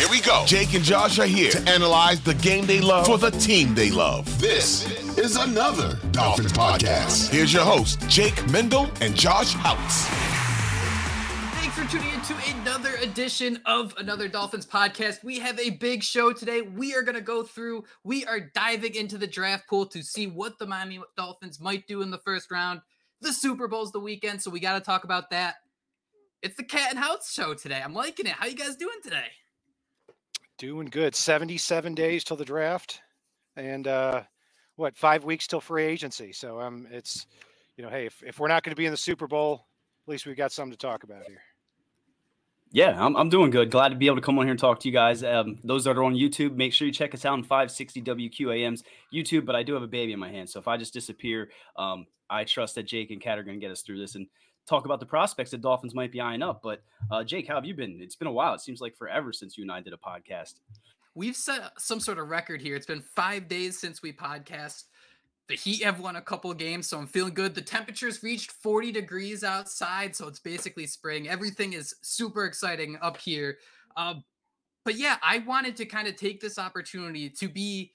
Here we go. Jake and Josh are here to analyze the game they love for the team they love. This is another Dolphins podcast. Here's your host, Jake Mendel and Josh Houtz. Thanks for tuning in to another edition of another Dolphins podcast. We have a big show today. We are going to go through, we are diving into the draft pool to see what the Miami Dolphins might do in the first round. The Super Bowl's the weekend, so we got to talk about that. It's the Cat and Houtz show today. I'm liking it. How you guys doing today? Doing good. 77 days till the draft, and uh, what five weeks till free agency. So um, it's you know, hey, if, if we're not going to be in the Super Bowl, at least we've got something to talk about here. Yeah, I'm, I'm doing good. Glad to be able to come on here and talk to you guys. Um, those that are on YouTube, make sure you check us out on 560 WQAM's YouTube. But I do have a baby in my hand, so if I just disappear, um, I trust that Jake and Cat are going to get us through this and talk about the prospects that Dolphins might be eyeing up. But uh, Jake, how have you been? It's been a while. It seems like forever since you and I did a podcast. We've set some sort of record here. It's been five days since we podcast. The Heat have won a couple games, so I'm feeling good. The temperatures reached 40 degrees outside, so it's basically spring. Everything is super exciting up here. Uh, but yeah, I wanted to kind of take this opportunity to be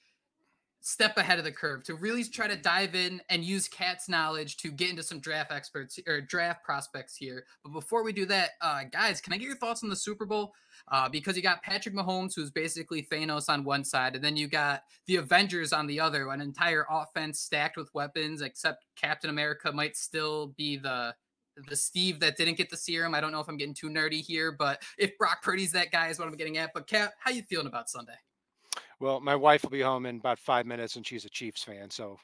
step ahead of the curve to really try to dive in and use Cat's knowledge to get into some draft experts or draft prospects here. But before we do that, uh, guys, can I get your thoughts on the Super Bowl? Uh, because you got Patrick Mahomes, who's basically Thanos on one side, and then you got the Avengers on the other, an entire offense stacked with weapons, except Captain America might still be the the Steve that didn't get the serum. I don't know if I'm getting too nerdy here, but if Brock Purdy's that guy is what I'm getting at. But Cat, how you feeling about Sunday? Well, my wife will be home in about five minutes, and she's a Chiefs fan, so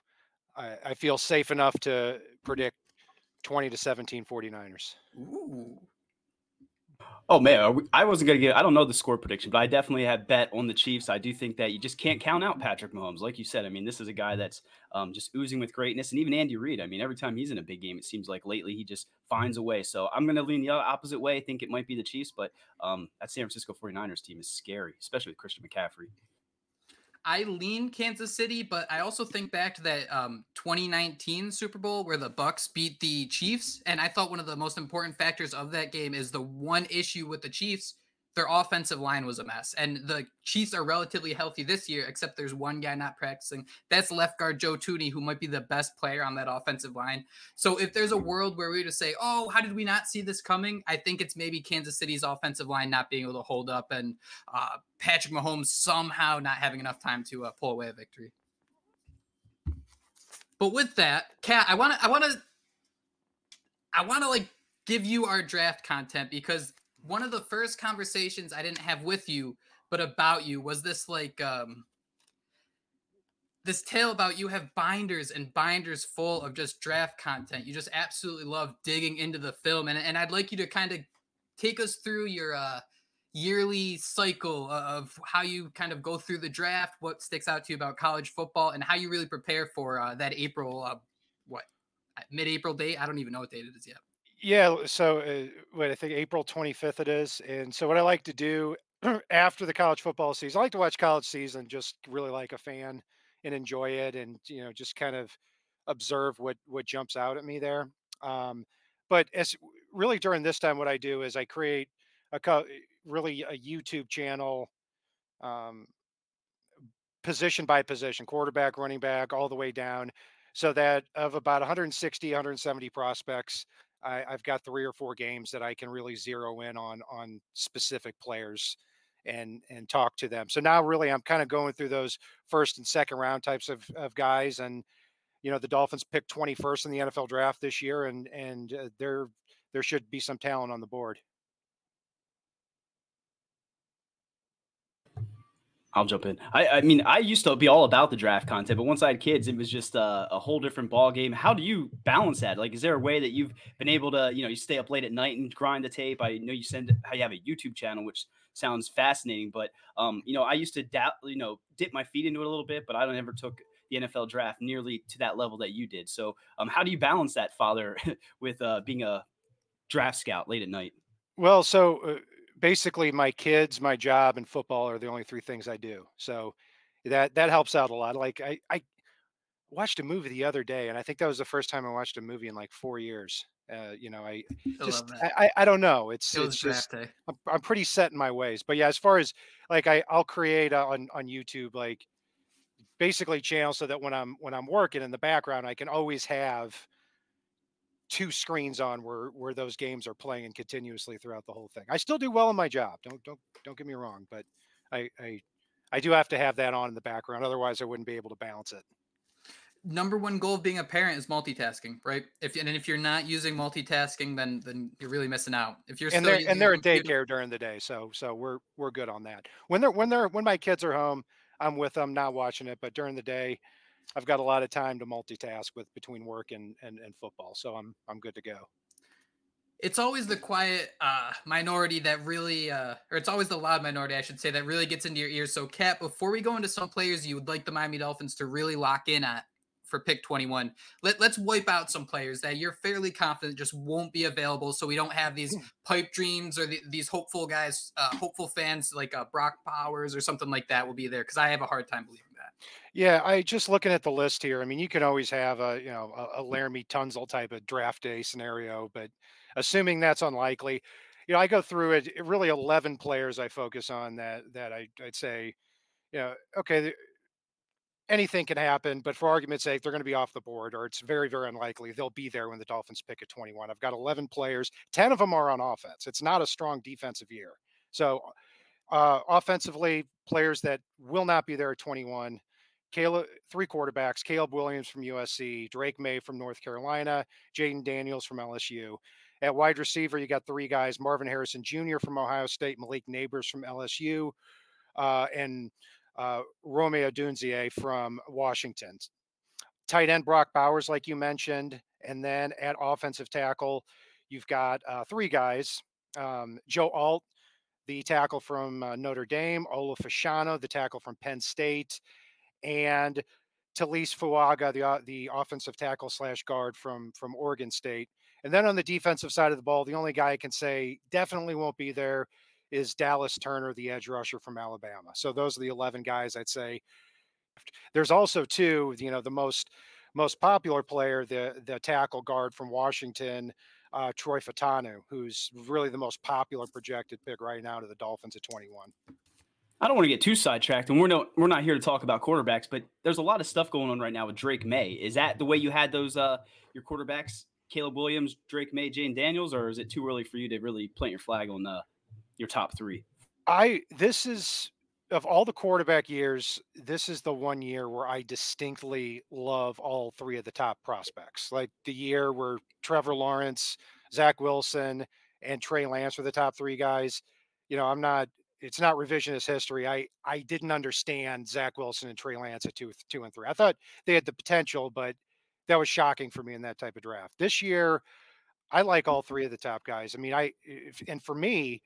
I, I feel safe enough to predict 20 to 17 49ers. Ooh. Oh man, we, I wasn't gonna get. I don't know the score prediction, but I definitely have bet on the Chiefs. I do think that you just can't count out Patrick Mahomes, like you said. I mean, this is a guy that's um, just oozing with greatness, and even Andy Reid. I mean, every time he's in a big game, it seems like lately he just finds a way. So I'm gonna lean the opposite way. I think it might be the Chiefs, but um, that San Francisco 49ers team is scary, especially with Christian McCaffrey. I lean Kansas City, but I also think back to that um, 2019 Super Bowl where the Bucs beat the Chiefs, and I thought one of the most important factors of that game is the one issue with the Chiefs their offensive line was a mess. And the Chiefs are relatively healthy this year, except there's one guy not practicing. That's left guard Joe Thuney, who might be the best player on that offensive line. So if there's a world where we just say, oh, how did we not see this coming? I think it's maybe Kansas City's offensive line not being able to hold up and uh, Patrick Mahomes somehow not having enough time to uh, pull away a victory. But with that, Cat, I want to, I want to, I want to like give you our draft content because one of the first conversations I didn't have with you, but about you was this like um this tale about you have binders and binders full of just draft content. You just absolutely love digging into the film. And, and I'd like you to kind of take us through your uh yearly cycle of how you kind of go through the draft, what sticks out to you about college football, and how you really prepare for uh, that April, uh, what, mid-April date? I don't even know what date it is yet. Yeah, so uh, what I think April 25th it is, and so what I like to do after the college football season, I like to watch college season, just really like a fan and enjoy it, and you know, just kind of observe what what jumps out at me there. Um, but as really during this time, what I do is I create a co- really a YouTube channel, um, position by position, quarterback, running back, all the way down, so that of about 160, 170 prospects, I, I've got three or four games that I can really zero in on on specific players and and talk to them. So now really I'm kind of going through those first and second round types of, of guys and you know the Dolphins picked 21st in the NFL draft this year and and uh, there there should be some talent on the board. I'll jump in. I, I, mean, I used to be all about the draft content, but once I had kids, it was just a, a, whole different ball game. How do you balance that? Like, is there a way that you've been able to, you know, you stay up late at night and grind the tape? I know you send how you have a YouTube channel, which sounds fascinating, but um, you know, I used to dap, you know, dip my feet into it a little bit, but I don't ever took the NFL draft nearly to that level that you did. So, um, how do you balance that, father, with uh, being a draft scout late at night? Well, so. Basically my kids, my job, and football are the only three things I do. So that that helps out a lot. Like I, I watched a movie the other day, and I think that was the first time I watched a movie in like four years. Uh, you know, I just. I, I I don't know. It's It it's just. I'm, I'm pretty set in my ways. But yeah, as far as like I I'll create on on YouTube like basically channels so that when I'm when I'm working in the background, I can always have two screens on where where those games are playing continuously throughout the whole thing. I still do well in my job. Don't don't don't get me wrong, but I I I do have to have that on in the background. Otherwise, I wouldn't be able to balance it. Number one goal of being a parent is multitasking, right? If and if you're not using multitasking, then then you're really missing out. If you're and still they're and they're computer- daycare during the day, so so we're we're good on that. When they're when they're when my kids are home, I'm with them, not watching it. But during the day, I've got a lot of time to multitask with between work and and, and football, so I'm I'm good to go. it's always the quiet uh, minority that really, uh, or it's always the loud minority, I should say, that really gets into your ears. So, Cat, before we go into some players you would like the Miami Dolphins to really lock in at for pick 21, let, let's wipe out some players that you're fairly confident just won't be available. So we don't have these pipe dreams or the, these hopeful guys, uh, hopeful fans like uh, Brock Bowers or something like that will be there because I have a hard time believing. Yeah, I just looking at the list here. I mean, you can always have a you know a, a Laremy Tunsil type of draft day scenario, but assuming that's unlikely, you know, I go through it. Really, eleven players I focus on that that I I'd say, you know, okay, th- anything can happen, but for argument's sake, they're going to be off the board, or it's very very unlikely they'll be there when the Dolphins pick at twenty one. I've got eleven players, ten of them are on offense. It's not a strong defensive year, so uh, offensively, players that will not be there at twenty one. Caleb, three quarterbacks: Caleb Williams from USC, Drake Maye from North Carolina, Jayden Daniels from LSU. At wide receiver, you got three guys: Marvin Harrison Jr. from Ohio State, Malik Nabers from LSU, uh, and uh, Rome Odunze from Washington. Tight end Brock Bowers, like you mentioned, and then at offensive tackle, you've got uh, three guys: um, Joe Alt, the tackle from uh, Notre Dame, Olu Fashanu, the tackle from Penn State, and Taliese Fuaga, the the offensive tackle slash guard from from Oregon State. And then on the defensive side of the ball, the only guy I can say definitely won't be there is Dallas Turner, the edge rusher from Alabama. So those are the 11 guys I'd say. There's also two, you know, the most most popular player, the the tackle guard from Washington, uh, Troy Fautanu, who's really the most popular projected pick right now to the Dolphins at 21. I don't want to get too sidetracked, and we're no we're not here to talk about quarterbacks, but there's a lot of stuff going on right now with Drake Maye. Is that the way you had those uh your quarterbacks, Caleb Williams, Drake Maye, Jayden Daniels, or is it too early for you to really plant your flag on uh, your top three? I this is of all the quarterback years, this is the one year where I distinctly love all three of the top prospects. Like the year where Trevor Lawrence, Zach Wilson, and Trey Lance were the top three guys. You know, I'm not. It's not revisionist history. I I didn't understand Zach Wilson and Trey Lance at two two and three. I thought they had the potential, but that was shocking for me in that type of draft. This year, I like all three of the top guys. I mean, I if, and for me,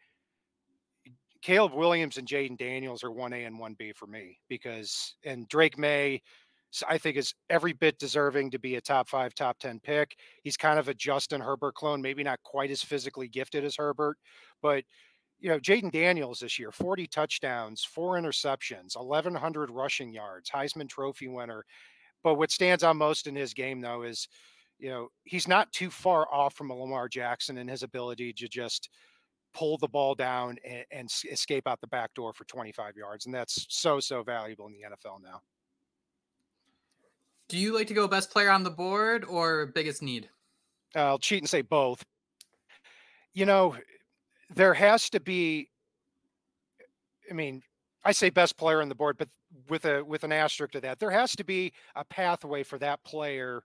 Caleb Williams and Jayden Daniels are 1A and 1B for me because, and Drake Maye, I think is every bit deserving to be a top five, top 10 pick. He's kind of a Justin Herbert clone, maybe not quite as physically gifted as Herbert, but you know, Jayden Daniels this year, 40 touchdowns, four interceptions, 1,100 rushing yards, Heisman Trophy winner. But what stands out most in his game, though, is, you know, he's not too far off from a Lamar Jackson in his ability to just pull the ball down and, and escape out the back door for 25 yards. And that's so, so valuable in the NFL now. Do you like to go best player on the board or biggest need? I'll cheat and say both. You know, there has to be, I mean, I say best player on the board, but with a with an asterisk to that, there has to be a pathway for that player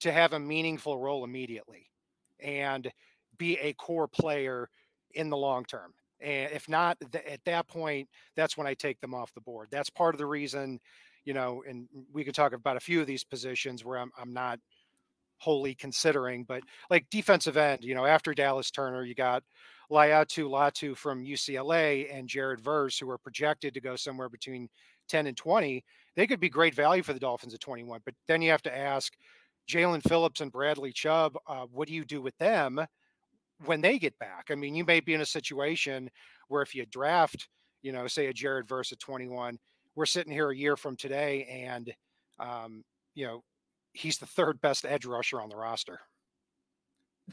to have a meaningful role immediately and be a core player in the long term. And if not, th- at that point, that's when I take them off the board. That's part of the reason, you know, and we could talk about a few of these positions where I'm I'm not wholly considering, but like defensive end, you know, after Dallas Turner, you got Laiatu Latu from UCLA and Jared Verse, who are projected to go somewhere between 10 and 20. They could be great value for the Dolphins at 21. But then you have to ask Jaelan Phillips and Bradley Chubb, uh, what do you do with them when they get back? I mean, you may be in a situation where if you draft, you know, say a Jared Verse at 21, we're sitting here a year from today and, um, you know, he's the third best edge rusher on the roster.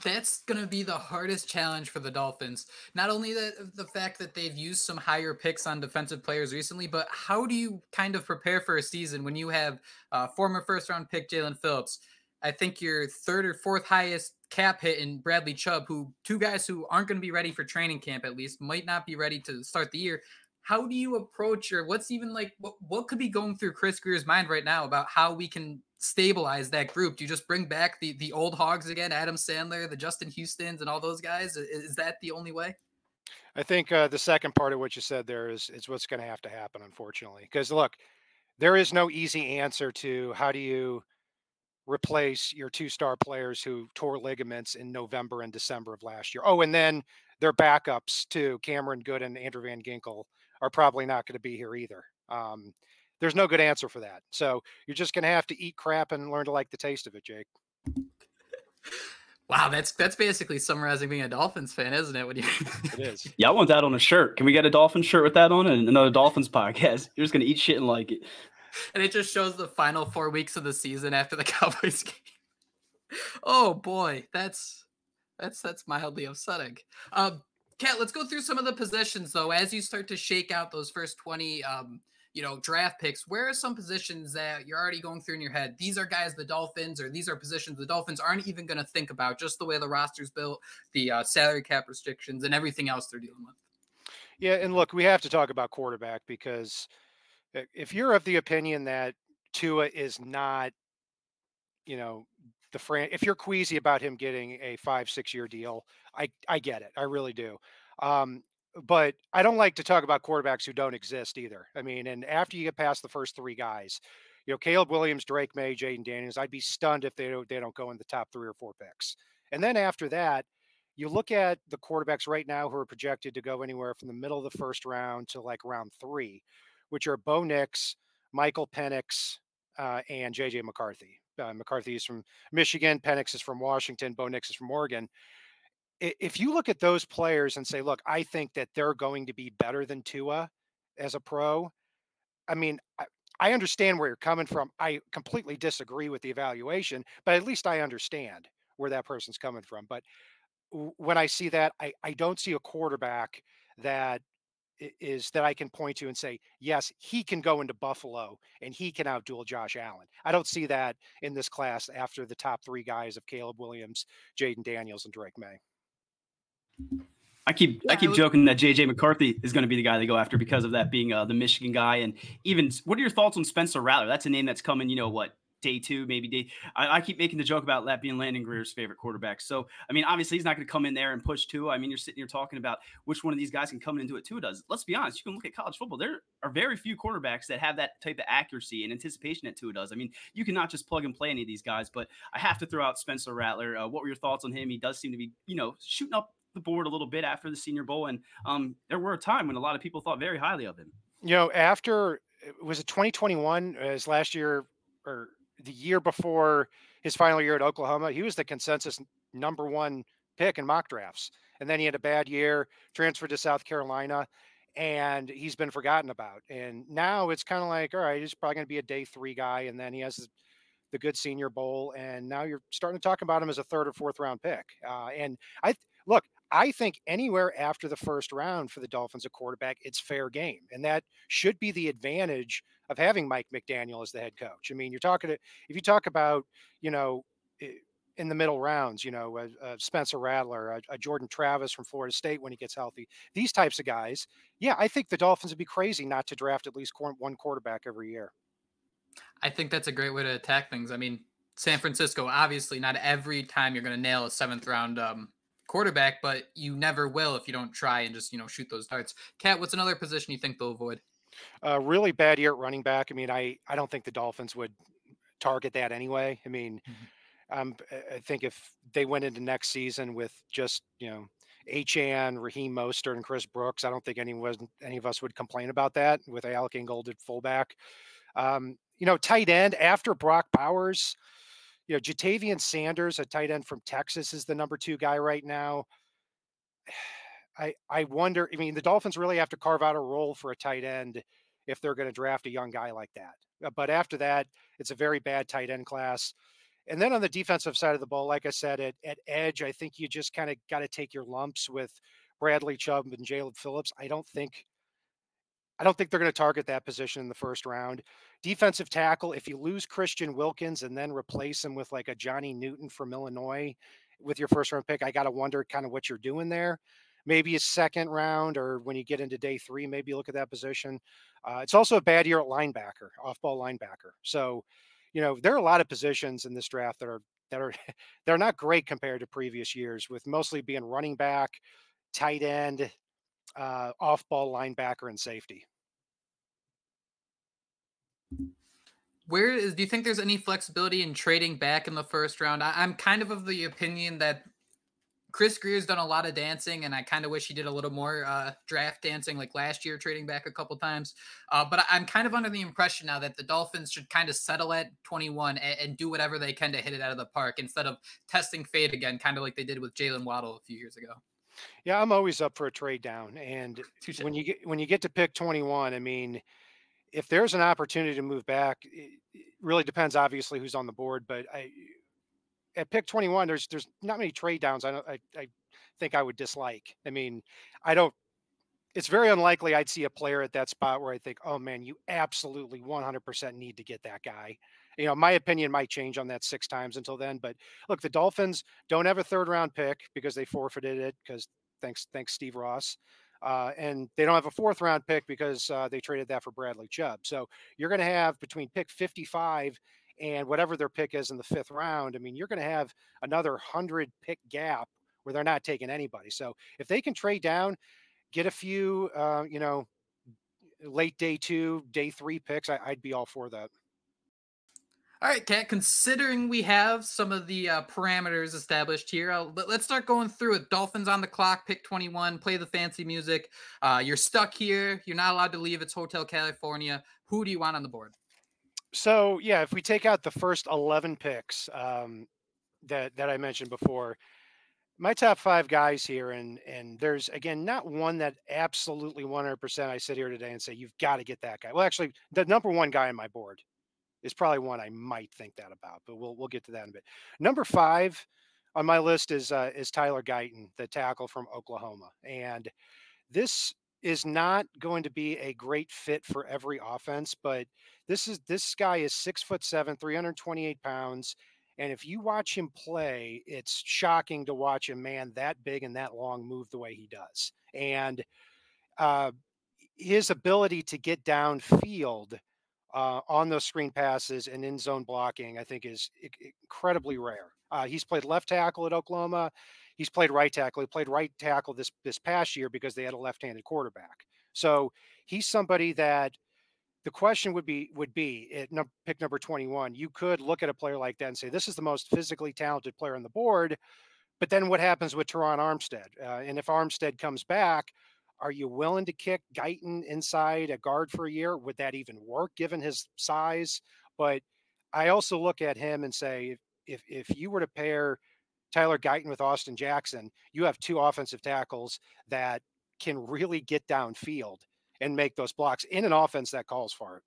That's going to be the hardest challenge for the Dolphins. Not only the, the fact that they've used some higher picks on defensive players recently, but how do you kind of prepare for a season when you have uh, former first round pick Jaelan Phillips? I think your third or fourth highest cap hit in Bradley Chubb, who two guys who aren't going to be ready for training camp at least, might not be ready to start the year. How do you approach or what's even like what, what could be going through Chris Grier's mind right now about how we can stabilize that group? Do you just bring back the the old hogs again, Adam Sandler, the Justin Houston's, and all those guys? Is that the only way? I think uh, the second part of what you said there is is what's going to have to happen, unfortunately. Because look, there is no easy answer to how do you replace your two star players who tore ligaments in November and December of last year. Oh, and then their backups too, Cameron Goode and Andrew Van Ginkel, are probably not going to be here either. Um, there's no good answer for that. So you're just going to have to eat crap and learn to like the taste of it, Jake. Wow, that's that's basically summarizing being a Dolphins fan, isn't it? When you it is. Yeah, I want that on a shirt. Can we get a Dolphins shirt with that on and another Dolphins podcast? You're just gonna eat shit and like it. And it just shows the final four weeks of the season after the Cowboys game. Oh boy, that's that's that's mildly upsetting. Um, Cat, let's go through some of the positions though. As you start to shake out those first twenty um, you know, draft picks, where are some positions that you're already going through in your head? These are guys the Dolphins, or these are positions the Dolphins aren't even going to think about, just the way the roster's built, the uh, salary cap restrictions, and everything else they're dealing with. Yeah, and look, we have to talk about quarterback because if you're of the opinion that Tua is not, you know, the fran, if you're queasy about him getting a five, six year deal, I I get it, I really do. Um, but I don't like to talk about quarterbacks who don't exist either. I mean, and after you get past the first three guys, you know, Caleb Williams, Drake Maye Jayden Daniels, I'd be stunned if they don't they don't go in the top three or four picks. And then after that, you look at the quarterbacks right now who are projected to go anywhere from the middle of the first round to like round three, which are Bo Nix, Michael Penix, uh, and JJ McCarthy. Uh, McCarthy is from Michigan, Penix is from Washington, Bo Nix is from Oregon if you look at those players and say, look, I think that they're going to be better than Tua as a pro, I mean, I, I understand where you're coming from. I completely disagree with the evaluation, but at least I understand where that person's coming from. But when I see that, I, I don't see a quarterback that is that I can point to and say, yes, he can go into Buffalo and he can outduel Josh Allen. I don't see that in this class after the top three guys of Caleb Williams, Jayden Daniels, and Drake Maye. I keep yeah, I keep I joking that JJ McCarthy is going to be the guy they go after because of that being uh, the Michigan guy. And even what are your thoughts on Spencer Rattler? That's a name that's coming. You know what? Day Tua, maybe day. I, I keep making the joke about that being Landon Grier's favorite quarterback. So I mean, obviously he's not going to come in there and push two. I mean, you're sitting here talking about which one of these guys can come in and do it. Tua does. Let's be honest. You can look at college football. There are very few quarterbacks that have that type of accuracy and anticipation that Tua does. I mean, you cannot just plug and play any of these guys. But I have to throw out Spencer Rattler. Uh, what were your thoughts on him? He does seem to be, you know, shooting up the board a little bit after the Senior Bowl, and um, there were a time when a lot of people thought very highly of him. You know, after was it 2021 as last year or the year before his final year at Oklahoma, he was the consensus number one pick in mock drafts, and then he had a bad year, transferred to South Carolina. And he's been forgotten about. And now it's kind of like, all right, he's probably going to be a day three guy. And then he has the good senior bowl and now you're starting to talk about him as a third or fourth round pick uh, and i look I think anywhere after the first round for the Dolphins, a quarterback, it's fair game. And that should be the advantage of having Mike McDaniel as the head coach. I mean, you're talking to, if you talk about, you know, in the middle rounds, you know, a, a Spencer Rattler, a, a, Jordan Travis from Florida State when he gets healthy, these types of guys, yeah, I think the Dolphins would be crazy not to draft at least one quarterback every year. I think that's a great way to attack things. I mean, San Francisco, obviously, not every time you're going to nail a seventh round um, quarterback, but you never will if you don't try and just you know shoot those darts. Cat, what's another position you think they'll avoid? Uh, really bad year at running back. I mean, I I don't think the Dolphins would target that anyway. I mean, mm-hmm. um, I think if they went into next season with just you know Achane, Raheem Mostert, and Chris Brooks, I don't think anyone any of us would complain about that with Alec Ingold at fullback. Um, you know, tight end after Brock Bowers, you know, Ja'Tavion Sanders, a tight end from Texas, is the number two guy right now. I I wonder. I mean, the Dolphins really have to carve out a role for a tight end if they're going to draft a young guy like that. Uh, but after that, it's a very bad tight end class. And then on the defensive side of the ball, like I said, at, at edge, I think you just kind of got to take your lumps with Bradley Chubb and Jaelan Phillips. I don't think I don't think they're going to target that position in the first round. Defensive tackle, if you lose Christian Wilkins and then replace him with like a Johnny Newton from Illinois with your first round pick, I got to wonder kind of what you're doing there. Maybe a second round, or when you get into day three, maybe look at that position. Uh, it's also a bad year at linebacker, off ball linebacker. So, you know, there are a lot of positions in this draft that are that are they're not great compared to previous years, with mostly being running back, tight end, uh, off ball linebacker, and safety. Where is do you think there's any flexibility in trading back in the first round? I, am kind of of the opinion that Chris Grier's done a lot of dancing, and I kind of wish he did a little more uh, draft dancing like last year, trading back a couple times. Uh, but I'm kind of under the impression now that the Dolphins should kind of settle at 21 and, and, do whatever they can to hit it out of the park instead of testing fate again, kind of like they did with Jaylen Waddle a few years ago. Yeah, I'm always up for a trade down, and Touché. when you get when you get to pick 21, I mean if there's an opportunity to move back, it, really depends obviously who's on the board, but I at pick 21 there's there's not many trade downs I, I I think I would dislike. I mean, I don't it's very unlikely I'd see a player at that spot where I think, "Oh man, you absolutely 100% need to get that guy." You know, my opinion might change on that six times until then, but look, the Dolphins don't have a third round pick because they forfeited it because thanks thanks Steve Ross. Uh, and they don't have a fourth round pick because uh, they traded that for Bradley Chubb. So you're going to have between pick 55 and whatever their pick is in the fifth round. I mean, you're going to have another 100 pick gap where they're not taking anybody. So if they can trade down, get a few, uh, you know, late day two, day three picks, I, I'd be all for that. All right, Cat, considering we have some of the uh, parameters established here, uh, let, us start going through it. Dolphins on the clock, pick 21, play the fancy music. Uh, you're stuck here. You're not allowed to leave. It's Hotel California. Who do you want on the board? So, yeah, if we take out the first 11 picks um, that, that I mentioned before, my top five guys here, and and there's again not one that absolutely 100% I sit here today and say you've got to get that guy. Well, actually, the number one guy on my board is probably one I might think that about, but we'll we'll get to that in a bit. Number five on my list is uh, is Tyler Guyton, the tackle from Oklahoma, and this is not going to be a great fit for every offense, but this is this guy is six foot seven, 328 pounds. And if you watch him play, it's shocking to watch a man that big and that long move the way he does. And uh, his ability to get downfield uh, on those screen passes and in zone blocking, I think is incredibly rare. Uh, he's played left tackle at Oklahoma. He's played right tackle. He played right tackle this this past year because they had a left-handed quarterback. So he's somebody that the question would be would be at no, pick number 21. You could look at a player like that and say this is the most physically talented player on the board. But then what happens with Terron Armstead? Uh, and if Armstead comes back, are you willing to kick Guyton inside a guard for a year? Would that even work given his size? But I also look at him and say, if if you were to pair Tyler Guyton with Austin Jackson, you have two offensive tackles that can really get downfield and make those blocks in an offense that calls for it.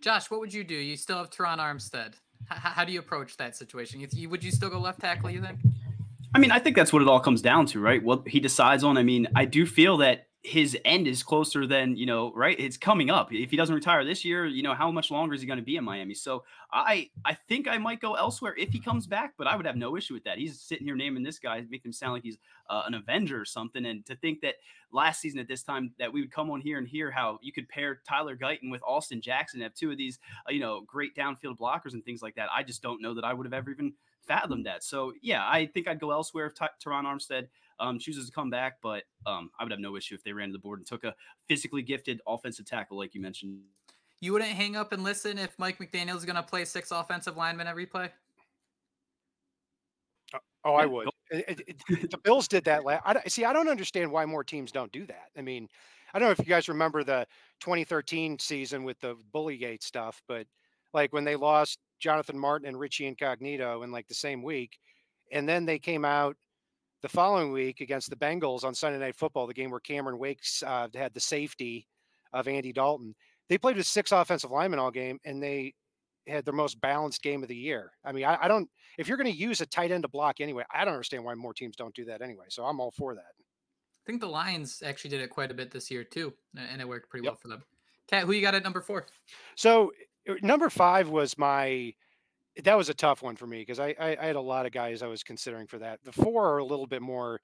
Josh, what would you do? You still have Terron Armstead. H- how do you approach that situation? You, would you still go left tackle? You think? I mean, I think that's what it all comes down to, right? What he decides on. I mean, I do feel that his end is closer than you know right it's coming up. If he doesn't retire this year you know how much longer is he going to be in miami? So i i think i might go elsewhere if he comes back but i would have no issue with that. He's sitting here naming this guy make him sound like he's uh, an avenger or something and to think that last season at this time that we would come on here and hear how you could pair tyler guyton with austin jackson have two of these uh, you know great downfield blockers and things like that i just don't know that i would have ever even fathomed that. So yeah i think i'd go elsewhere if Ty- Terron Armstead um, chooses to come back, but um, I would have no issue if they ran to the board and took a physically gifted offensive tackle, like you mentioned. You wouldn't hang up and listen if Mike McDaniel is going to play six offensive linemen every play. Uh, oh, I would. It, it, it, the Bills did that. Last, I see. I don't understand why more teams don't do that. I mean, I don't know if you guys remember the 2013 season with the Bullygate stuff, but like when they lost Jonathan Martin and Richie Incognito in like the same week, and then they came out the following week against the Bengals on Sunday Night Football, the game where Cameron Wakes uh, had the safety of Andy Dalton, they played with six offensive linemen all game, and they had their most balanced game of the year. I mean, I, I don't. If you're going to use a tight end to block anyway, I don't understand why more teams don't do that anyway. So I'm all for that. I think the Lions actually did it quite a bit this year too, and it worked pretty yep. well for them. Cat, who you got at number four? So uh, number five was my. That was a tough one for me because I, I I had a lot of guys I was considering for that. The four are a little bit more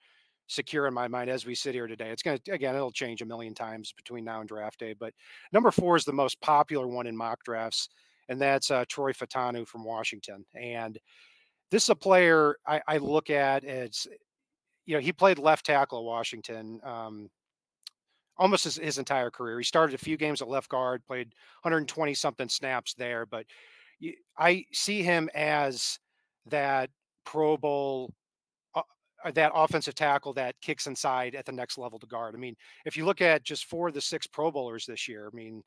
secure in my mind as we sit here today. It's to, again, it'll change a million times between now and draft day. But number four is the most popular one in mock drafts, and that's uh, Troy Fautanu from Washington. And this is a player I, I, look at as, you know, he played left tackle at Washington um, almost his, his entire career. He started a few games at left guard, played 120 something snaps there, but I see him as that Pro Bowl uh, that offensive tackle that kicks inside at the next level to guard. I mean, if you look at just four of the six Pro Bowlers this year, I mean,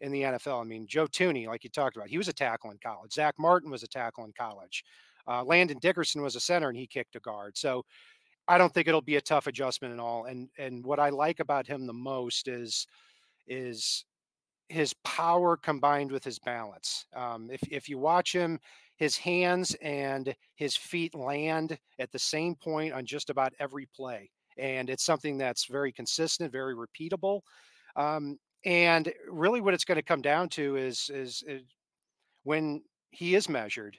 in the NFL, I mean, Joe Thuney, like you talked about, he was a tackle in college. Zach Martin was a tackle in college. Uh, Landon Dickerson was a center and he kicked a guard. So I don't think it'll be a tough adjustment at all. And and what I like about him the most is is his power combined with his balance. Um, if if you watch him, his hands and his feet land at the same point on just about every play. And it's something that's very consistent, very repeatable. Um, and really, what it's going to come down to is, is, is when he is measured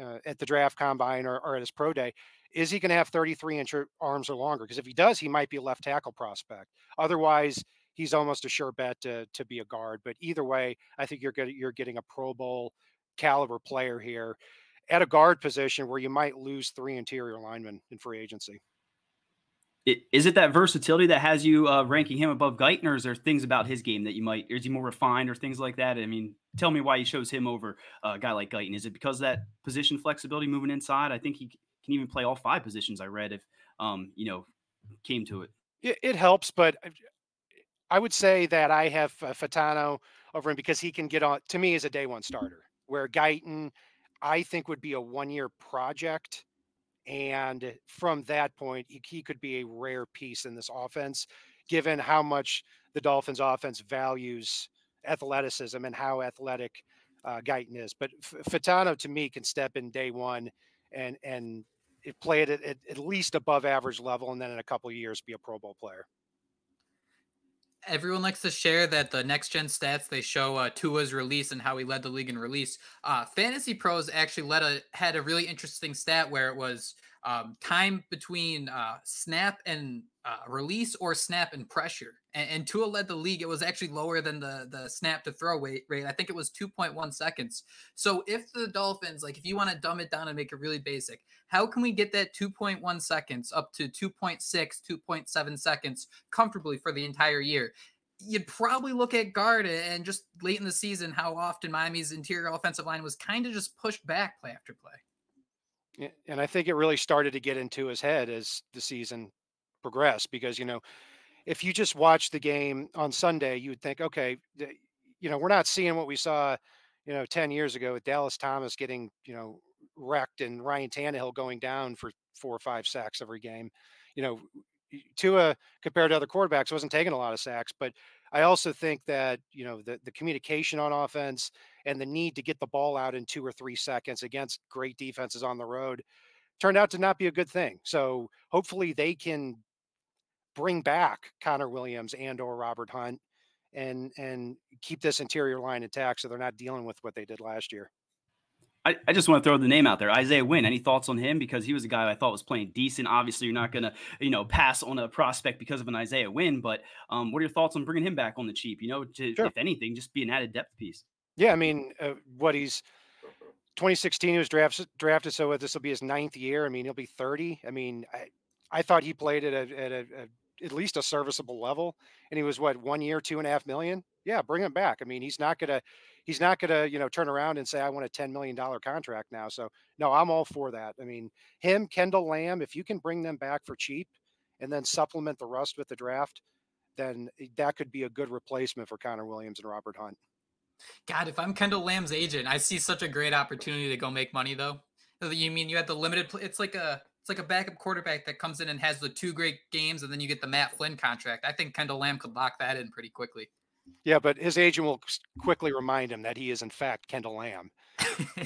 uh, at the draft combine or, or, at his pro day, is he going to have 33 inch arms or longer? Because if he does, he might be a left tackle prospect. Otherwise, he's almost a sure bet to, to be a guard. But either way, I think you're getting you're getting a Pro Bowl caliber player here at a guard position where you might lose three interior linemen in free agency. Is it that versatility that has you uh, ranking him above Guyton, or is there things about his game that you might, is he more refined or things like that? I mean, tell me why you chose him over a guy like Guyton. Is it because that position flexibility moving inside? I think he can even play all five positions. I read if um, you know came to it. It, it helps, but I would say that I have uh, Fautanu over him because he can get on. To me, as a day one starter where Guyton, I think, would be a one year project. And from that point, he, he could be a rare piece in this offense, given how much the Dolphins' offense values athleticism and how athletic uh, Guyton is. But F- Fautanu, to me, can step in day one and and play it at, at, least above average level, and then in a couple years be a Pro Bowl player everyone likes to share that the next gen stats they show uh, Tua's release and how he led the league in release. Uh, Fantasy Pros actually led a had a really interesting stat where it was um, time between uh, snap and uh, release or snap and pressure. And, and Tua led the league. It was actually lower than the the snap to throw rate. I think it was 2.1 seconds. So if the Dolphins, like if you want to dumb it down and make it really basic, how can we get that 2.1 seconds up to 2.6, 2.7 seconds comfortably for the entire year? You'd probably look at guard and just late in the season how often Miami's interior offensive line was kind of just pushed back play after play. And I think it really started to get into his head as the season progressed because, you know, if you just watch the game on Sunday, you would think, okay, you know, we're not seeing what we saw, you know, 10 years ago with Dallas Thomas getting, you know, wrecked and Ryan Tannehill going down for four or five sacks every game. You know, Tua compared to other quarterbacks wasn't taking a lot of sacks, but I also think that you know the the communication on offense and the need to get the ball out in two or three seconds against great defenses on the road turned out to not be a good thing. So hopefully they can bring back Connor Williams and or Robert Hunt and and keep this interior line intact so they're not dealing with what they did last year. I, I just want to throw the name out there. Isaiah Wynn. Any thoughts on him? Because he was a guy I thought was playing decent. Obviously, you're not going to, you know, pass on a prospect because of an Isaiah Wynn. But um, what are your thoughts on bringing him back on the cheap? You know, to, sure. if anything, just be an added depth piece. Yeah, I mean, uh, what he's 2016 he was drafted drafted. So this will be his ninth year. I mean, he'll be 30. I mean, I, I thought he played at a, at a, a, at least a serviceable level, and he was what one year, two and a half million. Yeah, bring him back. I mean, he's not gonna he's not to, you know, turn around and say, I want a $10 million contract now. So, no, I'm all for that. I mean, him, Kendall Lamm, if you can bring them back for cheap and then supplement the rust with the draft, then eh, that could be a good replacement for Connor Williams and Robert Hunt. God, if I'm Kendall Lamm's agent, I see such a great opportunity to go make money though. You mean you had the limited? It's like a it's like a backup quarterback that comes in and has the two great games, and then you get the Matt Flynn contract. I think Kendall Lamm could lock that in pretty quickly. Yeah, but his agent will quickly remind him that he is in fact Kendall Lamm,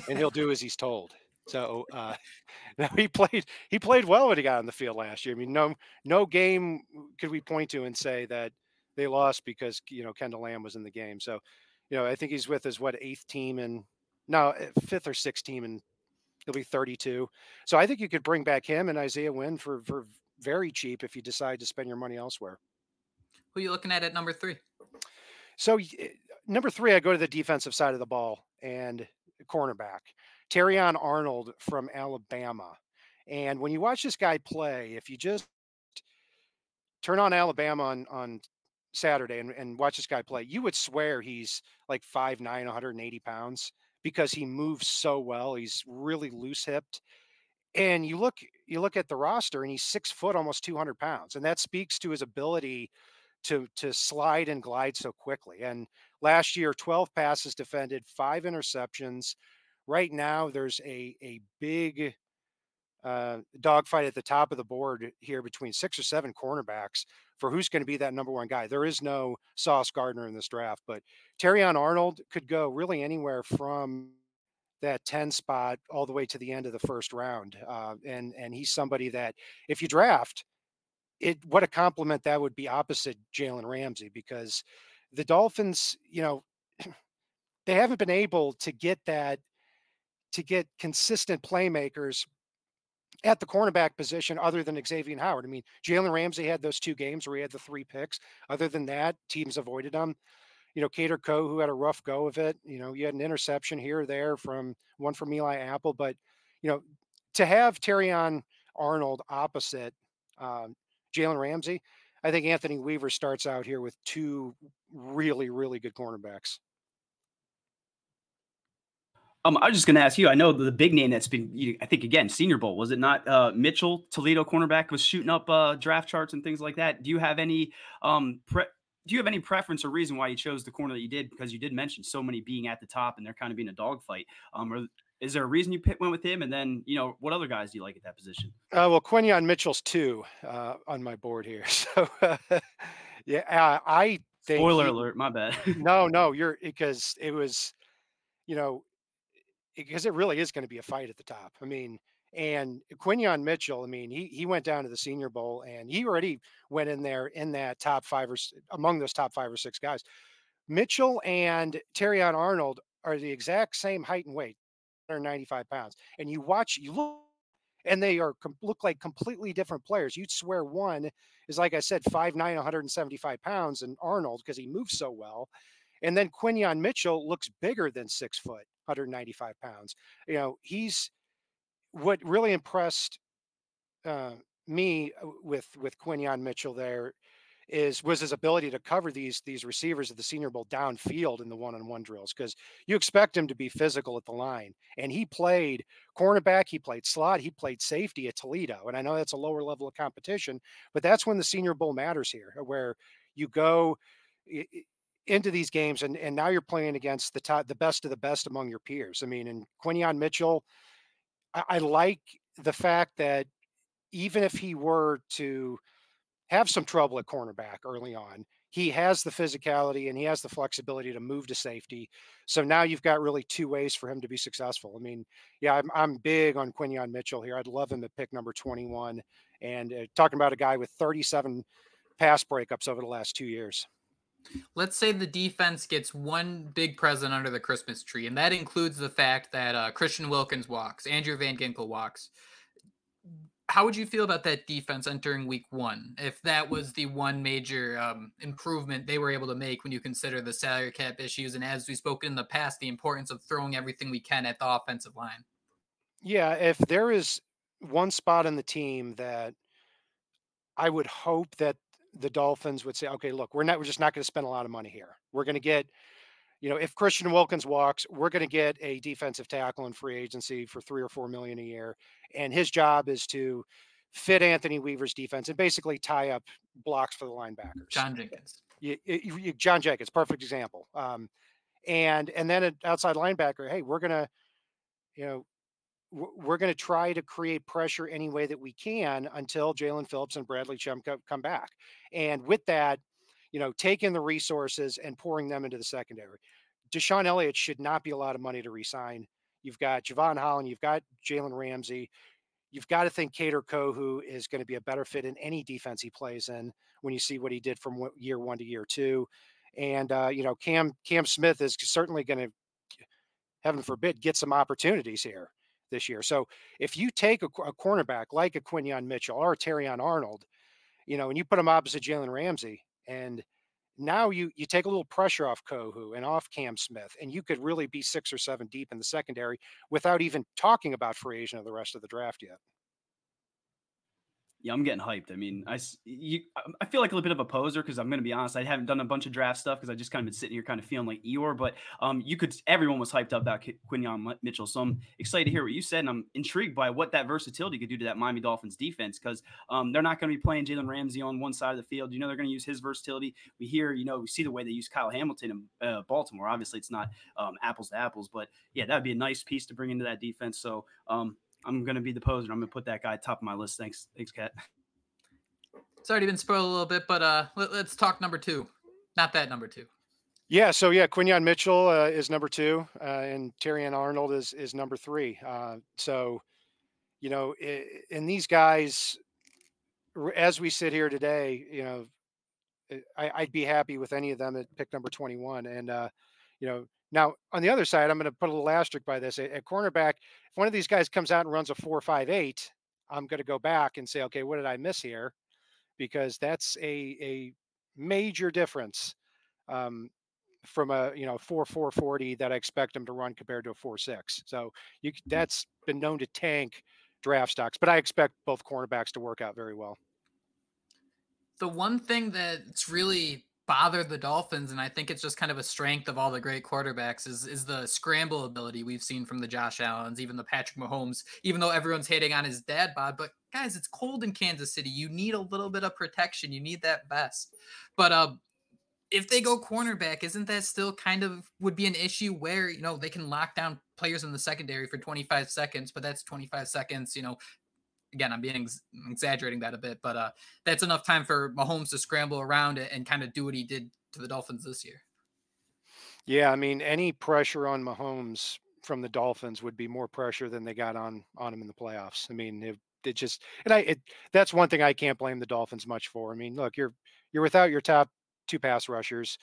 and he'll do as he's told. So uh, he played he played well when he got on the field last year. I mean, no no game could we point to and say that they lost because you know Kendall Lamm was in the game. So, you know, I think he's with his what eighth team and no eh, fifth or sixth team and he'll be 32. So I think you could bring back him and Isaiah Wynn for for very cheap if you decide to spend your money elsewhere. Who are you looking at at number three? So eh, number three, I go to the defensive side of the ball and cornerback. Terrion Arnold from Alabama. And when you watch this guy play, if you just turn on Alabama on, on Saturday and, and watch this guy play, you would swear he's like 5'9, 180 pounds because he moves so well. He's really loose hipped. And you look you look at the roster and he's six foot, almost 200 pounds. And that speaks to his ability to to slide and glide so quickly. And last year, 12 passes defended, five interceptions, right now there's a a big uh, dogfight at the top of the board here between six or seven cornerbacks for who's going to be that number one guy. There is no Sauce Gardner in this draft, but Terrion Arnold could go really anywhere from that 10 spot all the way to the end of the first round. Uh, and, and he's somebody that if you draft it, what a compliment that would be opposite Jalen Ramsey, because the Dolphins, you know, they haven't been able to get that to get consistent playmakers at the cornerback position other than Xavier Howard. I mean, Jalen Ramsey had those two games where he had the three picks. Other than that, teams avoided him. You know, Kader Kohou, who had a rough go of it. You know, you had an interception here or there from one from Eli Apple. But, you know, to have Terrion Arnold opposite um, Jalen Ramsey, I think Anthony Weaver starts out here with two really, really good cornerbacks. Um, I was just going to ask you. I know the big name that's been, I think, again, Senior Bowl. Was it not uh, Mitchell Toledo cornerback was shooting up uh, draft charts and things like that? Do you have any um, pre- do you have any preference or reason why you chose the corner that you did? Because you did mention so many being at the top and they're kind of being a dogfight. Um, or is there a reason you went with him? And then, you know, what other guys do you like at that position? Uh, well, Quinyon Mitchell's two uh, on my board here. So, uh, yeah, I think. Spoiler he, alert, my bad. no, no, you're because it was, you know, because it really is going to be a fight at the top. I mean, and Quinyon Mitchell, I mean, he he went down to the Senior Bowl and he already went in there in that top five or among those top five or six guys. Mitchell and Terrion Arnold are the exact same height and weight, 195 pounds. And you watch, you look, and they are look like completely different players. You'd swear one is like I said, 5'9", 175 pounds, and Arnold because he moves so well. And then Quinyon Mitchell looks bigger than six foot. 195 pounds. You know, he's what really impressed uh, me uh, with with Quinyon Mitchell there is was his ability to cover these these receivers at the Senior Bowl downfield in the one-on-one drills because you expect him to be physical at the line, and he played cornerback, he played slot, he played safety at Toledo, and I know that's a lower level of competition, but that's when the Senior Bowl matters here, where you go into these games and, and now you're playing against the top the best of the best among your peers. I mean, and Quinyon Mitchell, I, I like the fact that even if he were to have some trouble at cornerback early on, he has the physicality and he has the flexibility to move to safety. So now you've got really two ways for him to be successful. I mean, yeah, I'm, I'm big on Quinyon Mitchell here. I'd love him to pick number 21 and uh, talking about a guy with 37 pass breakups over the last two years. Let's say the defense gets one big present under the Christmas tree, and that includes the fact that uh, Christian Wilkins walks, Andrew Van Ginkel walks. How would you feel about that defense entering week one if that was the one major um, improvement they were able to make when you consider the salary cap issues and, as we've spoken in the past, the importance of throwing everything we can at the offensive line? Yeah, if there is one spot in the team that I would hope that the Dolphins would say, okay, look, we're not, we're just not going to spend a lot of money here. We're going to get, you know, if Christian Wilkins walks, we're going to get a defensive tackle in free agency for three or four million a year, and his job is to fit Anthony Weaver's defense and basically tie up blocks for the linebackers. John Jenkins. You, you, you, John Jenkins, perfect example. Um, and and then an outside linebacker, hey, we're gonna, you know, we're going to try to create pressure any way that we can until Jaelan Phillips and Bradley Chubb come back. And with that, you know, taking the resources and pouring them into the secondary. DeShon Elliott should not be a lot of money to resign. You've got Jevon Holland, you've got Jalen Ramsey. You've got to think Kader Kohou is going to be a better fit in any defense he plays in when you see what he did from year one to year two. And uh, you know, Cam Cam Smith is certainly going to, heaven forbid, get some opportunities here this year. So if you take a, a cornerback like a Quinyon Mitchell or a Terrion Arnold, you know, and you put them opposite Jalen Ramsey, and now you you take a little pressure off Kohou and off Cam Smith, and you could really be six or seven deep in the secondary without even talking about free agent of the rest of the draft yet yeah, I'm getting hyped. I mean, I you, I feel like a little bit of a poser because I'm going to be honest. I haven't done a bunch of draft stuff because I just kind of been sitting here, kind of feeling like Eeyore. But um, you could everyone was hyped up about Quinyon Mitchell, so I'm excited to hear what you said, and I'm intrigued by what that versatility could do to that Miami Dolphins defense because um, they're not going to be playing Jalen Ramsey on one side of the field. You know, they're going to use his versatility. We hear, you know, we see the way they use Kyle Hamilton in uh, Baltimore. Obviously, it's not um, apples to apples, but yeah, that'd be a nice piece to bring into that defense. So um, I'm going to be the poser. I'm going to put that guy top of my list. Thanks, thanks, Cat. It's already been spoiled a little bit, but uh, let, us talk number two. Not that number two. Yeah, so yeah, Quinyon Mitchell uh, is number two, uh, and Terrion Arnold is is number three. Uh, so, you know, in these guys, as we sit here today, you know, I, would be happy with any of them at pick number twenty one. And uh, you know, now on the other side, I'm going to put a little asterisk by this. At, cornerback, if one of these guys comes out and runs a four five eight, I'm going to go back and say, okay, what did I miss here? because that's a a major difference um, from a you know four four forty that I expect him to run compared to a four six. So you that's been known to tank draft stocks, but I expect both cornerbacks to work out very well. The one thing that's really bothered the Dolphins, and I think it's just kind of a strength of all the great quarterbacks, is is the scramble ability we've seen from the Josh Allen's, even the Patrick Mahomes, even though everyone's hating on his dad bod, but guys, it's cold in Kansas City. You need a little bit of protection. You need that vest. But uh, if they go cornerback, isn't that still kind of would be an issue where you know they can lock down players in the secondary for 25 seconds, but that's 25 seconds. You know, again, I'm being ex- exaggerating that a bit, but uh, that's enough time for Mahomes to scramble around and kind of do what he did to the Dolphins this year. Yeah, I mean, any pressure on Mahomes from the Dolphins would be more pressure than they got on on him in the playoffs. I mean, it, it just and I it, that's one thing I can't blame the Dolphins much for. I mean, look, you're you're without your top two pass rushers.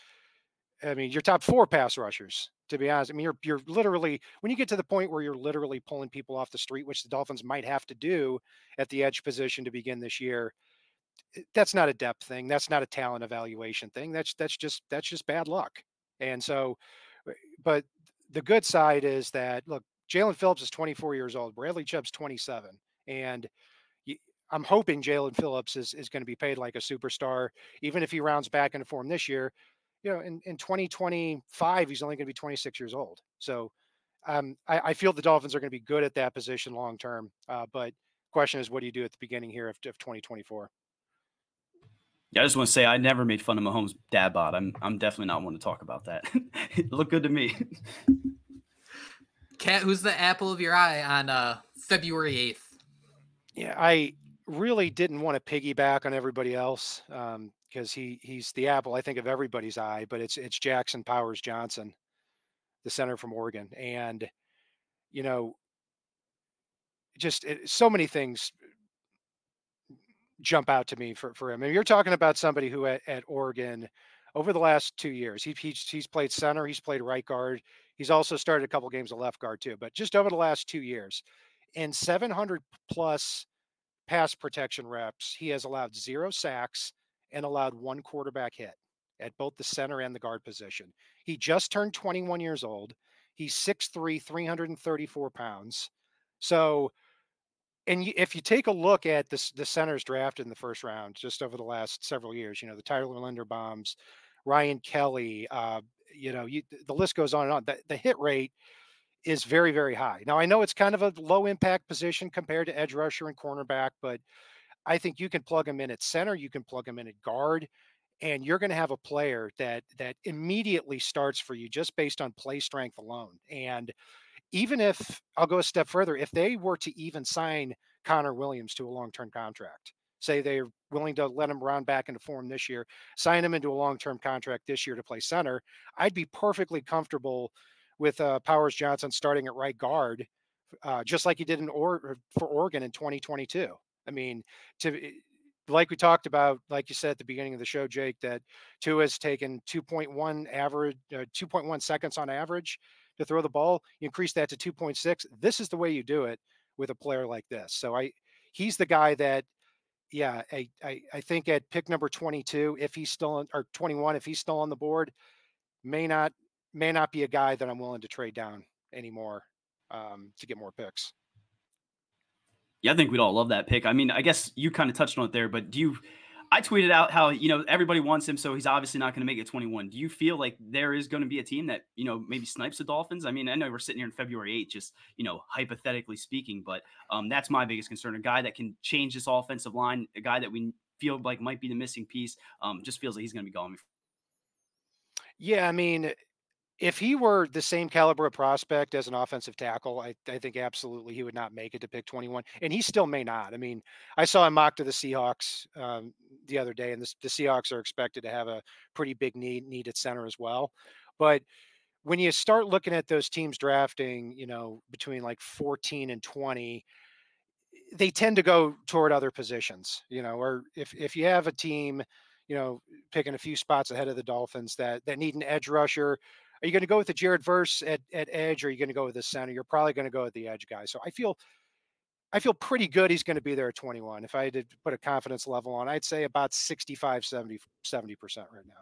I mean, your top four pass rushers. To be honest, I mean, you're you're literally when you get to the point where you're literally pulling people off the street, which the Dolphins might have to do at the edge position to begin this year. Eh, that's not a depth thing. That's not a talent evaluation thing. That's that's just that's just bad luck. And so, eh, but the good side is that look, Jaelan Phillips is 24 years old. Bradley Chubb's 27. And I'm hoping Jaelan Phillips is, is going to be paid like a superstar, even if he rounds back into form this year. You know, in, in 2025, he's only going to be 26 years old. So um, I, I, feel the Dolphins are going to be good at that position long term. Uh, but question is, what do you do at the beginning here of, of 2024? Yeah, I just want to say I never made fun of Mahomes' dad bod. I'm I'm definitely not one to talk about that. it looked good to me. Cat, who's the apple of your eye on uh, February 8th? Yeah, I really didn't want to piggyback on everybody else because he he's the apple I think of everybody's eye, but it's it's Jackson Powers Johnson, the center from Oregon, and you know, just it, so many things jump out to me for for him. I mean, you're talking about somebody who at, at Oregon over the last two years, he, he's he's played center, he's played right guard, he's also started a couple games of left guard too. But just over the last two years, in 700 plus pass protection reps, he has allowed zero sacks and allowed one quarterback hit at both the center and the guard position. He just turned 21 years old. He's 6'3, 334 pounds. So, and if you take a look at this, the centers drafted in the first round just over the last several years, you know, the Tyler Linderbaums, Ryan Kelly, uh, you know, you, the list goes on and on. The, the hit rate is very, very high. Now, I know it's kind of a low impact position compared to edge rusher and cornerback, but I think you can plug him in at center, you can plug him in at guard, and you're going to have a player that that immediately starts for you just based on play strength alone. And even if I'll go a step further, if they were to even sign Connor Williams to a long-term contract, say they're willing to let him round back into form this year, sign him into a long-term contract this year to play center, I'd be perfectly comfortable with uh, Powers Johnson starting at right guard, uh, just like he did in or for Oregon in 2022. I mean, to like we talked about, like you said at the beginning of the show, Jake, that Tua has taken 2.1 average, uh, 2.1 seconds on average to throw the ball. You increase that to 2.6. This is the way you do it with a player like this. So I, he's the guy that, yeah, I, I, I think at pick number 22, if he's still on, or 21, if he's still on the board, may not, may not be a guy that I'm willing to trade down anymore um, to get more picks. Yeah, I think we'd all love that pick. I mean, I guess you kind of touched on it there, but do you? I tweeted out how you know everybody wants him, so he's obviously not going to make it 21. Do you feel like there is going to be a team that you know maybe snipes the Dolphins? I mean, I know we're sitting here in February 8th, just you know hypothetically speaking, but um, that's my biggest concern. A guy that can change this offensive line, a guy that we feel like might be the missing piece, um, just feels like he's going to be gone. Yeah, I mean, if he were the same caliber of prospect as an offensive tackle, I, I think absolutely he would not make it to pick 21, and he still may not. I mean, I saw him mock to the Seahawks um, the other day, and the, the Seahawks are expected to have a pretty big need need at center as well. But when you start looking at those teams drafting, you know, between like 14 and 20, they tend to go toward other positions, you know, or if if you have a team you know, picking a few spots ahead of the Dolphins that that need an edge rusher are you going to go with the Jared Verse at, at edge or are you going to go with the center? You're probably going to go with the edge guy. So I feel I feel pretty good he's going to be there at 21. If I had to put a confidence level on, I'd say about 65, 70, 70% right now.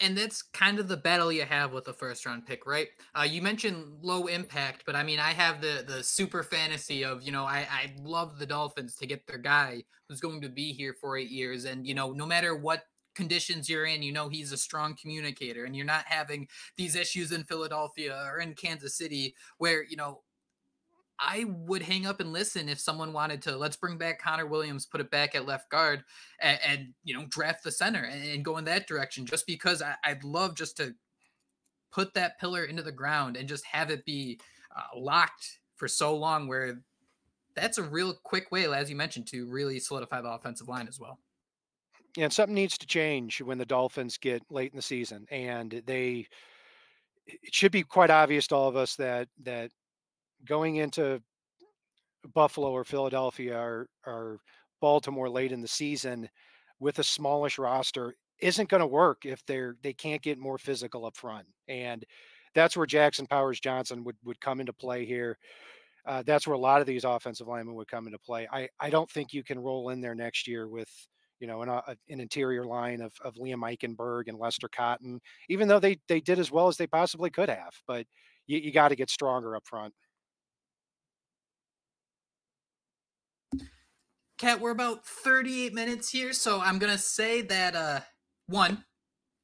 And that's kind of the battle you have with the first round pick, right? Uh, you mentioned low impact, but I mean, I have the the super fantasy of, you know, I, I love the Dolphins to get their guy who's going to be here for eight years. And, you know, no matter what conditions you're in, you know he's a strong communicator, and you're not having these issues in Philadelphia or in Kansas City where you know I would hang up and listen if someone wanted to. Let's bring back Connor Williams, put it back at left guard, and, and you know draft the center and, and, go in that direction. Just because I, would love just to put that pillar into the ground and just have it be uh, locked for so long. Where that's a real quick way, as you mentioned, to really solidify the offensive line as well and something needs to change when the Dolphins get late in the season, and they. It should be quite obvious to all of us that that going into Buffalo or Philadelphia or, or Baltimore late in the season with a smallish roster isn't going to work if they're they can't get more physical up front, and that's where Jackson Powers Johnson would would come into play here. Uh, that's where a lot of these offensive linemen would come into play. I I don't think you can roll in there next year with you know, an, uh, an interior line of, of Liam Eichenberg and Lester Cotton, even though they, they did as well as they possibly could have. But you, you got to get stronger up front. Cat, we're about 38 minutes here, so I'm gonna say that uh one,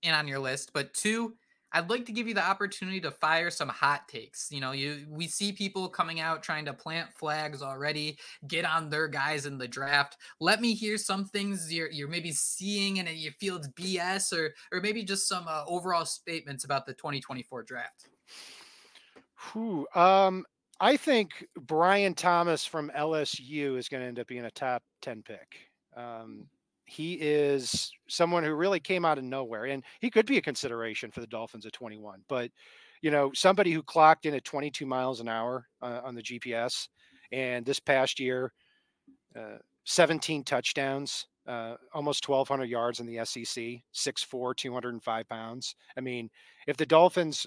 in on your list, but two, I'd like to give you the opportunity to fire some hot takes. You know, you we see people coming out trying to plant flags already, get on their guys in the draft. Let me hear some things you're you're maybe seeing and you feel it's BS or or maybe just some uh, overall statements about the 2024 draft. Whew, um I think Brian Thomas from LSU is going to end up being a top 10 pick. Um, he is someone who really came out of nowhere and he could be a consideration for the dolphins at 21 but you know somebody who clocked in at 22 miles an hour uh, on the gps and this past year uh, 17 touchdowns uh, almost 1200 yards in the sec 6'4 205 pounds. I mean if the dolphins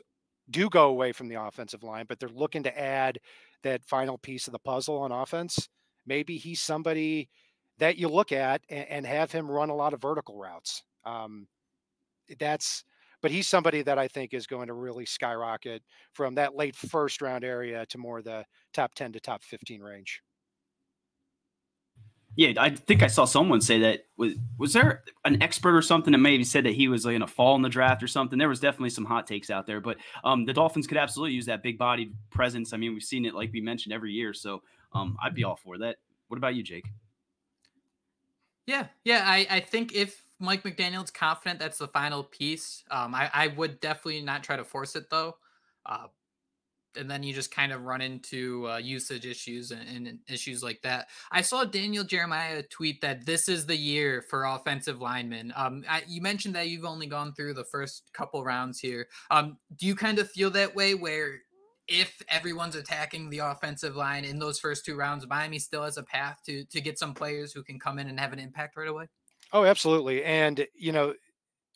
do go away from the offensive line but they're looking to add that final piece of the puzzle on offense maybe he's somebody that you look at and, and have him run a lot of vertical routes. Um, that's, but he's somebody that I think is going to really skyrocket from that late first round area to more the top 10 to top 15 range. Yeah, I think I saw someone say that. Was was there an expert or something that maybe said that he was going to fall in the draft or something? There was definitely some hot takes out there, but um, the Dolphins could absolutely use that big bodied presence. I mean, we've seen it like we mentioned every year, so um, I'd be all for that. What about you, Jake? Yeah, yeah. I, I think if Mike McDaniel's confident that's the final piece, um, I, I would definitely not try to force it though. Uh, and then you just kind of run into uh, usage issues and, and, issues like that. I saw Daniel Jeremiah tweet that this is the year for offensive linemen. Um, I, you mentioned that you've only gone through the first couple rounds here. Um, do you kind of feel that way where if everyone's attacking the offensive line in those first two rounds, Miami still has a path to to get some players who can come in and have an impact right away? Oh, absolutely. And you know,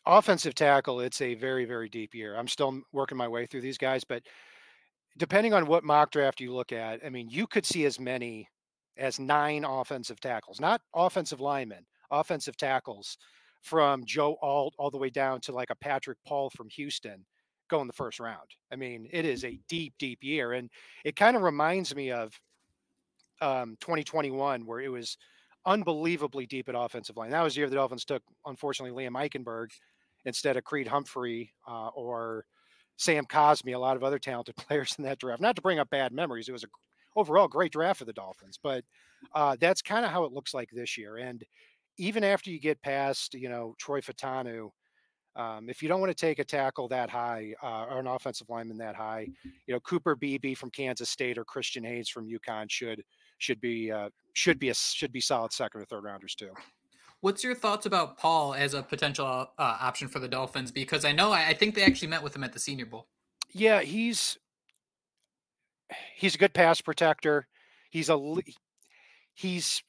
offensive tackle, it's a very, very deep year. I'm still working my way through these guys, but depending on what mock draft you look at, I mean, you could see as many as nine offensive tackles, not offensive linemen, offensive tackles from Joe Alt all the way down to like a Patrick Paul from Houston go in the first round. I mean, it is a deep, deep year. And it kind of reminds me of um, 2021, where it was unbelievably deep at offensive line. That was the year the Dolphins took, unfortunately, Liam Eichenberg instead of Creed Humphrey uh, or Sam Cosmi, a lot of other talented players in that draft. Not to bring up bad memories, it was a overall great draft for the Dolphins, but uh, that's kind of how it looks like this year. And even after you get past, you know, Troy Fautanu, um, if you don't want to take a tackle that high uh, or an offensive lineman that high, you know Cooper Beebe from Kansas State or Christian Haynes from UConn should should be uh, should be a should be solid second or third rounders too. What's your thoughts about Paul as a potential uh, option for the Dolphins? Because I know I, I think they actually met with him at the Senior Bowl. Yeah, he's he's a good pass protector. He's a he's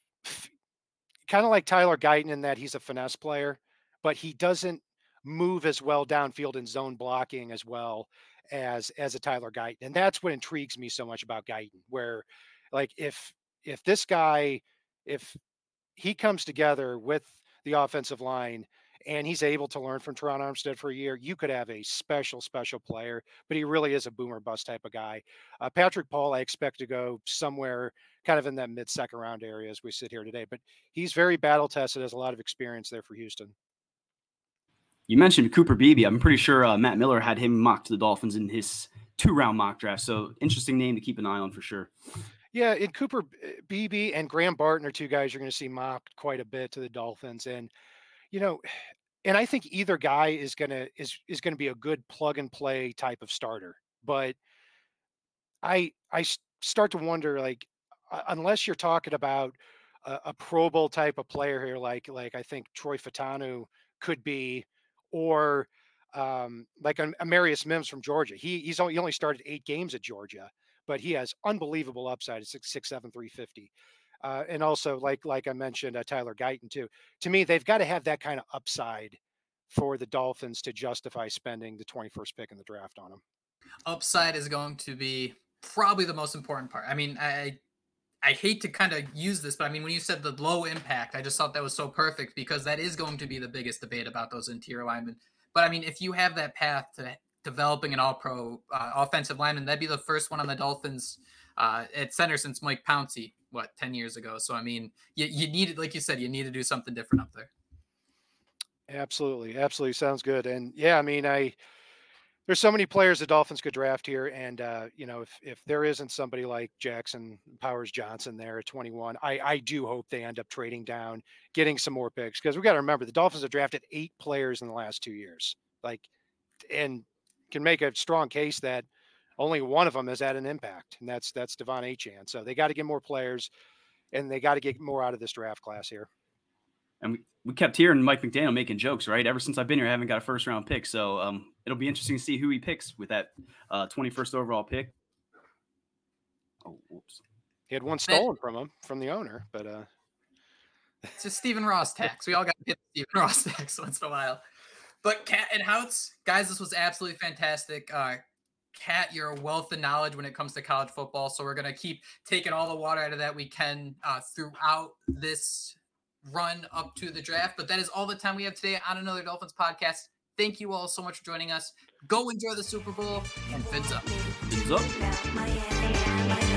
kind of like Tyler Guyton in that he's a finesse player, but he doesn't move as well downfield in zone blocking as well as as a Tyler Guyton. And that's what intrigues me so much about Guyton, where like if if this guy, if he comes together with the offensive line and he's able to learn from Terron Armstead for a year, you could have a special, special player. But he really is a boomer bust type of guy. Uh, Patrick Paul, I expect to go somewhere kind of in that mid second round area as we sit here today. But he's very battle tested, has a lot of experience there for Houston. You mentioned Cooper Beebe. I'm pretty sure uh, Matt Miller had him mocked to the Dolphins in his two round mock draft. So interesting name to keep an eye on for sure. Yeah, and Cooper Beebe and Graham Barton are two guys you're going to see mocked quite a bit to the Dolphins, and you know, and I think either guy is gonna is is going to be a good plug and play type of starter. But I I start to wonder like unless you're talking about a, a Pro Bowl type of player here, like like I think Troy Fautanu could be or um, like a, Marius Mims from Georgia. He he's only, he only started eight games at Georgia, but he has unbelievable upside at six six seven three fifty. Uh, and also, like like I mentioned, uh, Tyler Guyton too. To me, they've got to have that kind of upside for the Dolphins to justify spending the 21st pick in the draft on him. Upside is going to be probably the most important part. I mean, I I hate to kind of use this, but I mean, when you said the low impact, I just thought that was so perfect because that is going to be the biggest debate about those interior linemen. But I mean, if you have that path to developing an all pro uh, offensive lineman, that'd be the first one on the Dolphins uh, at center since Mike Pouncey, what, 10 years ago. So, I mean, you, you need, like you said, you need to do something different up there. Absolutely. Absolutely. Sounds good. And yeah, I mean, I, there's so many players the Dolphins could draft here, and uh, you know if if there isn't somebody like Jackson Powers Johnson there at 21, I I do hope they end up trading down, getting some more picks because we got to remember the Dolphins have drafted eight players in the last two years, like, and can make a strong case that only one of them has had an impact, and that's that's De'Von Achane. So they got to get more players, and they got to get more out of this draft class here and we, we kept hearing Mike McDaniel making jokes, right? Ever since I've been here, I haven't got a first round pick. So um, it'll be interesting to see who he picks with that uh, 21st overall pick. Oh, whoops. He had one stolen from him from the owner, but uh it's just Stephen Ross tax. We all got to get Stephen Ross tax once in a while. But Cat and Houtz, guys, this was absolutely fantastic. Uh Cat, you're a wealth of knowledge when it comes to college football. So we're gonna keep taking all the water out of that we can uh, throughout this run up to the draft. But that is all the time we have today on another Dolphins podcast. Thank you all so much for joining us. Go enjoy the Super Bowl and fins up. Fins up.